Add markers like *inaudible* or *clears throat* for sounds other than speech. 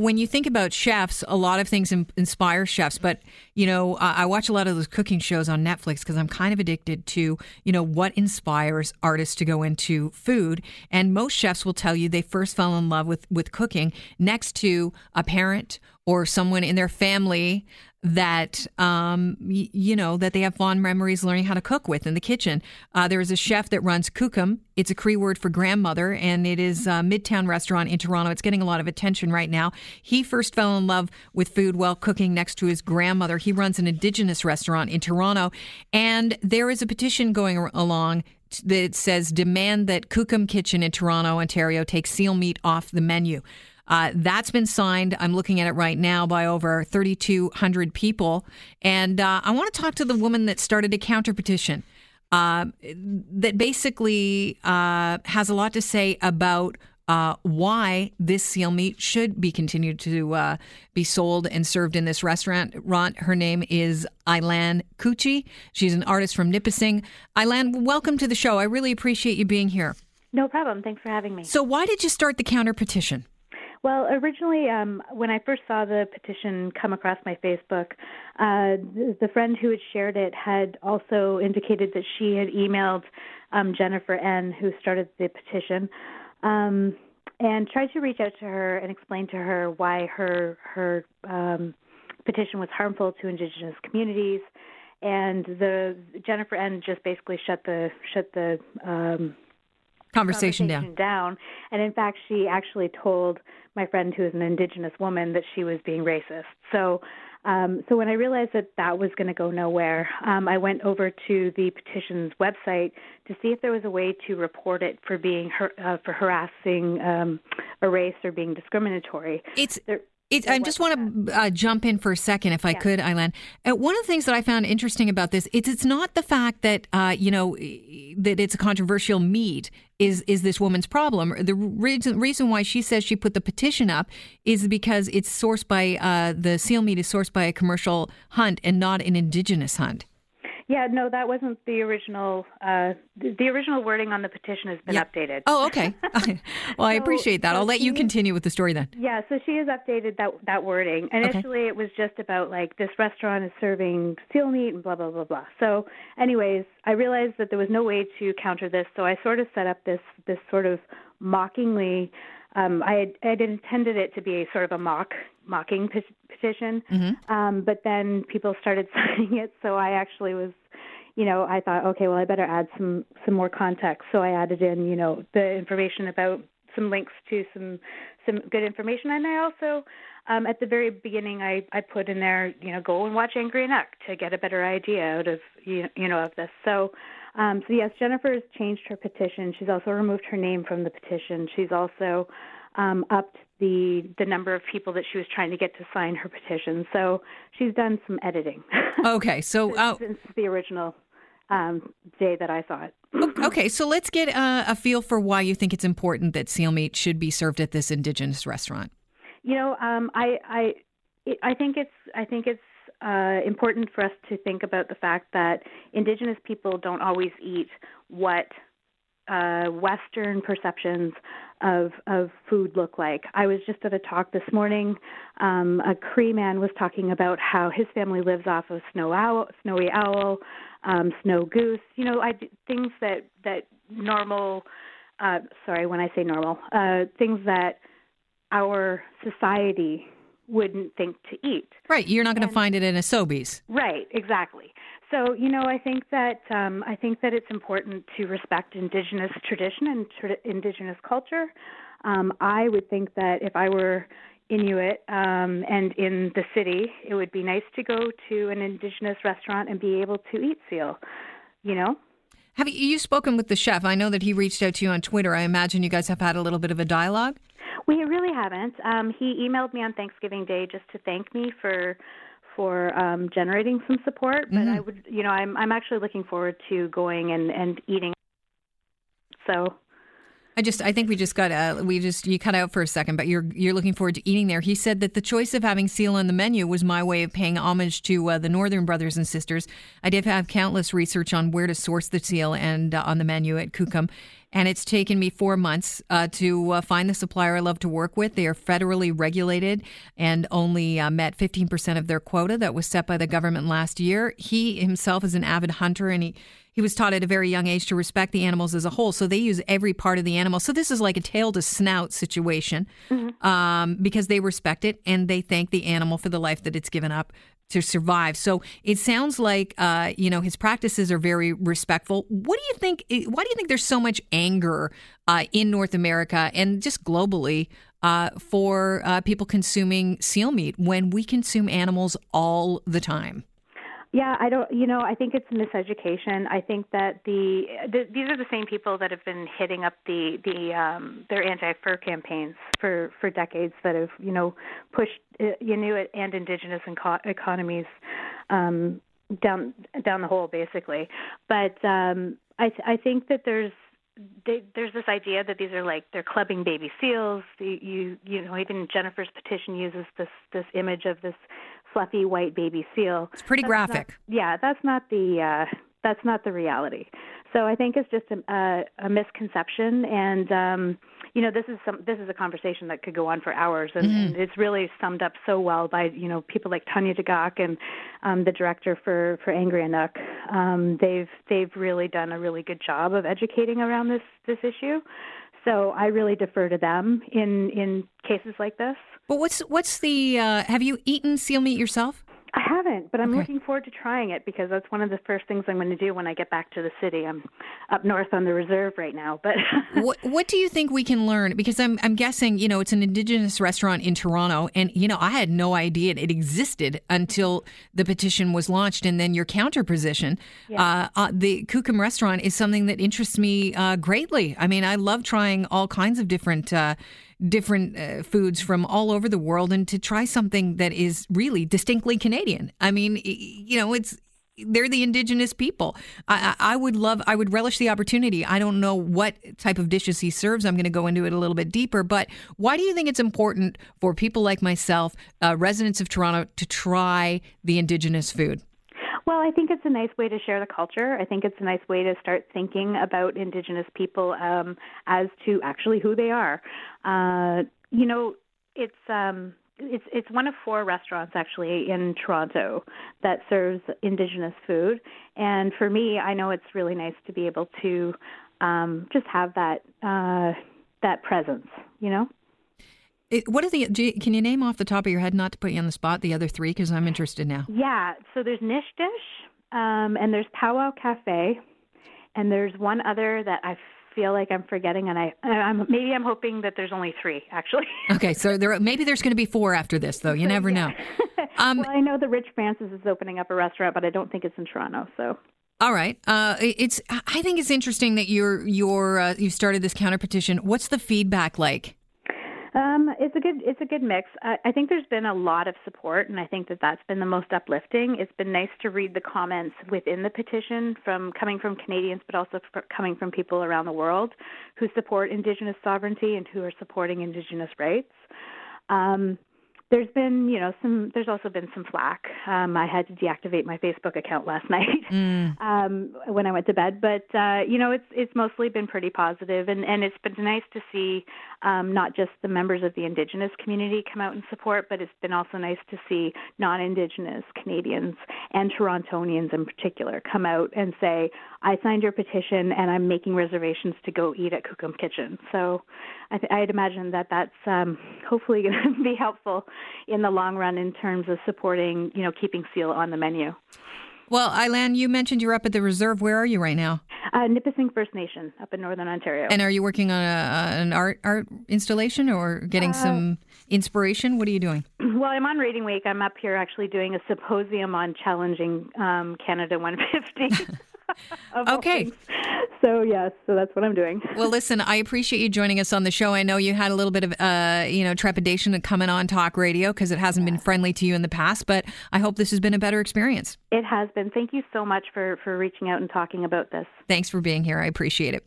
When you think about chefs, a lot of things in- inspire chefs. But you know, I, I watch a lot of those cooking shows on Netflix because I'm kind of addicted to you know what inspires artists to go into food. And most chefs will tell you they first fell in love with with cooking next to a parent or someone in their family that um, y- you know that they have fond memories learning how to cook with in the kitchen. Uh, there is a chef that runs Kukum. It's a Cree word for grandmother, and it is a Midtown restaurant in Toronto. It's getting a lot of attention right now. He first fell in love with food while cooking next to his grandmother. He runs an Indigenous restaurant in Toronto, and there is a petition going along that says demand that Kukum Kitchen in Toronto, Ontario, take seal meat off the menu. Uh, that's been signed. I'm looking at it right now by over 3,200 people. And uh, I want to talk to the woman that started a counter petition uh, that basically uh, has a lot to say about. Uh, why this seal meat should be continued to uh, be sold and served in this restaurant. Ron, her name is Aylan Couchie. She's an artist from Nipissing. Aylan, welcome to the show. I really appreciate you being here. No problem. Thanks for having me. So, why did you start the counter petition? Well, originally, um, when I first saw the petition come across my Facebook, uh, the, friend who had shared it had also indicated that she had emailed um, Jennifer N., who started the petition, um, and tried to reach out to her and explain to her why her her um, petition was harmful to Indigenous communities. And the Jennifer N. just basically shut the shut the um, conversation, conversation down. down. And in fact, she actually told my friend, who is an Indigenous woman, that she was being racist. So, um, so when I realized that that was going to go nowhere, um, I went over to the petition's website to see if there was a way to report it for being her, uh, for harassing um, a race or being discriminatory. It's there, it, I just want to uh, jump in for a second, if I yeah. could, Aylan. Uh, one of the things that I found interesting about this is it's not the fact that uh, you know that it's a controversial meat is is this woman's problem. The reason reason why she says she put the petition up is because it's sourced by uh, the seal meat is sourced by a commercial hunt and not an indigenous hunt. Yeah, no, that wasn't the original. Uh, the, the, original wording on the petition has been yeah. updated. Oh, okay. *laughs* *laughs* well, I appreciate that. I'll let you continue with the story then. Yeah, so she has updated that that wording. Initially, okay. it was just about like this restaurant is serving seal meat and blah blah blah blah. So, anyways, I realized that there was no way to counter this, so I sort of set up this this sort of mockingly um, I had, I had intended it to be a sort of a mock mocking petition, mm-hmm. um, but then people started *laughs* signing it, so I actually was, you know, I thought, okay, well, I better add some some more context. So I added in, you know, the information about some links to some some good information, and I also um, at the very beginning I I put in there, you know, go and watch Angry Inuk to get a better idea out of you you know of this. So um, so yes, Jennifer has changed her petition. She's also removed her name from the petition. She's also um, upped the the number of people that she was trying to get to sign her petition. So she's done some editing. *laughs* Okay, so since, uh, since the original um, day that I saw it. okay, so let's get uh, a feel for why you think it's important that seal meat should be served at this Indigenous restaurant. You know, um, I I I think it's I think it's uh, important for us to think about the fact that Indigenous people don't always eat what uh, Western perceptions of of food look like. I was just at a talk this morning. Um, a Cree man was talking about how his family lives off of snow owl, snowy owl, um, snow goose. You know, I, things that that normal. Uh, sorry, when I say normal, uh, things that our society wouldn't think to eat. Right. You're not going to find it in a Sobeys. Right. Exactly. So you know, I think that um, I think that it's important to respect Indigenous tradition and tra- Indigenous culture. Um, I would think that if I were Inuit um, and in the city, it would be nice to go to an Indigenous restaurant and be able to eat seal. You know. Have you, you spoken with the chef? I know that he reached out to you on Twitter. I imagine you guys have had a little bit of a dialogue. We really haven't. Um, he emailed me on Thanksgiving Day just to thank me for for um, generating some support. But mm-hmm. I would, you know, I'm I'm actually looking forward to going and and eating. So. I just, I think we just got, uh, we just, you cut out for a second, but you're, you're looking forward to eating there. He said that the choice of having seal on the menu was my way of paying homage to uh, the Northern brothers and sisters. I did have countless research on where to source the seal and uh, on the menu at Kukum. and it's taken me four months uh, to uh, find the supplier I love to work with. They are federally regulated and only uh, met 15% of their quota that was set by the government last year. He himself is an avid hunter, and he he was taught at a very young age to respect the animals as a whole. So they use every part of the animal. So this is like a tail to snout situation mm-hmm. um, because they respect it and they thank the animal for the life that it's given up to survive. So it sounds like uh, you know his practices are very respectful. What do you think? Why do you think there's so much anger uh, in North America and just globally uh, for uh, people consuming seal meat when we consume animals all the time? Yeah, I don't. You know, I think it's miseducation. I think that the, the these are the same people that have been hitting up the the um, their anti-fur campaigns for for decades that have you know pushed uh, Inuit and Indigenous inco- economies um, down down the hole, basically. But um, I I think that there's they, there's this idea that these are like they're clubbing baby seals. You, you you know even Jennifer's petition uses this this image of this fluffy white baby seal. It's pretty that's graphic. Not, yeah, that's not the uh, that's not the reality. So I think it's just a, a, a misconception, and um, you know this is some this is a conversation that could go on for hours, and, mm. and it's really summed up so well by you know people like Tanya Tagaq and um, the director for for Angry Inuk. Um, they've they've really done a really good job of educating around this this issue. So I really defer to them in in cases like this. But what's what's the? Uh, have you eaten seal meat yourself? I haven't, but I'm okay. looking forward to trying it because that's one of the first things I'm going to do when I get back to the city. I'm up north on the reserve right now, but *laughs* what what do you think we can learn? Because I'm I'm guessing you know it's an indigenous restaurant in Toronto, and you know I had no idea it existed until the petition was launched, and then your counter position. Yeah. Uh, uh, the Kukum restaurant is something that interests me uh, greatly. I mean, I love trying all kinds of different uh, different uh, foods from all over the world and to try something that is really distinctly Canadian. I mean, you know, it's they're the indigenous people. I, I, would love, I would relish the opportunity. I don't know what type of dishes he serves. I'm going to go into it a little bit deeper. But why do you think it's important for people like myself, uh, residents of Toronto, to try the indigenous food? Well, I think it's a nice way to share the culture. I think it's a nice way to start thinking about Indigenous people um, as to actually who they are. Uh, you know, it's um, it's it's one of four restaurants actually in Toronto that serves Indigenous food, and for me, I know it's really nice to be able to um, just have that uh, that presence. You know. It, what are the? You, can you name off the top of your head, not to put you on the spot, the other three? Because I'm interested now. Yeah. So there's Nish Dish, um, and there's Powwow Cafe, and there's one other that I feel like I'm forgetting, and I, I'm maybe I'm hoping that there's only three actually. *laughs* okay, so there maybe there's going to be four after this, though. You never know. *laughs* Um, well, I know the Rich Francis is opening up a restaurant, but I don't think it's in Toronto. So. All right. Uh, it's. I think it's interesting that you're you're uh, you started this counter petition. What's the feedback like? Um, it's a good it's a good mix. I, I think there's been a lot of support, and I think that that's been the most uplifting. It's been nice to read the comments within the petition from coming from Canadians, but also coming from people around the world who support Indigenous sovereignty and who are supporting Indigenous rights. Um, there's been, you know, some. There's also been some flack. Um, I had to deactivate my Facebook account last *laughs* night mm. um, when I went to bed. But uh, you know, it's it's mostly been pretty positive, and and it's been nice to see um, not just the members of the Indigenous community come out and support, but it's been also nice to see non-Indigenous Canadians and Torontonians in particular come out and say, "I signed your petition, and I'm making reservations to go eat at Kukum Kitchen." So, I th- I'd imagine that that's um, hopefully *laughs* going to be helpful in the long run in terms of supporting, you know, keeping seal on the menu. Well, Aylan, you mentioned you're up at the reserve. Where are you right now? Uh, Nipissing First Nation up in Northern Ontario. And are you working on a, an art art installation or getting uh, some inspiration? What are you doing? *clears throat* Well, I'm on Reading Week. I'm up here actually doing a symposium on challenging um, Canada *laughs* 150. *laughs* okay. *laughs* So yes, so that's what I'm doing. *laughs* Well, listen, I appreciate you joining us on the show. I know you had a little bit of, uh, you know, trepidation coming on talk radio because it hasn't been friendly to you in the past, but I hope this has been a better experience. It has been. Thank you so much for for reaching out and talking about this. Thanks for being here. I appreciate it.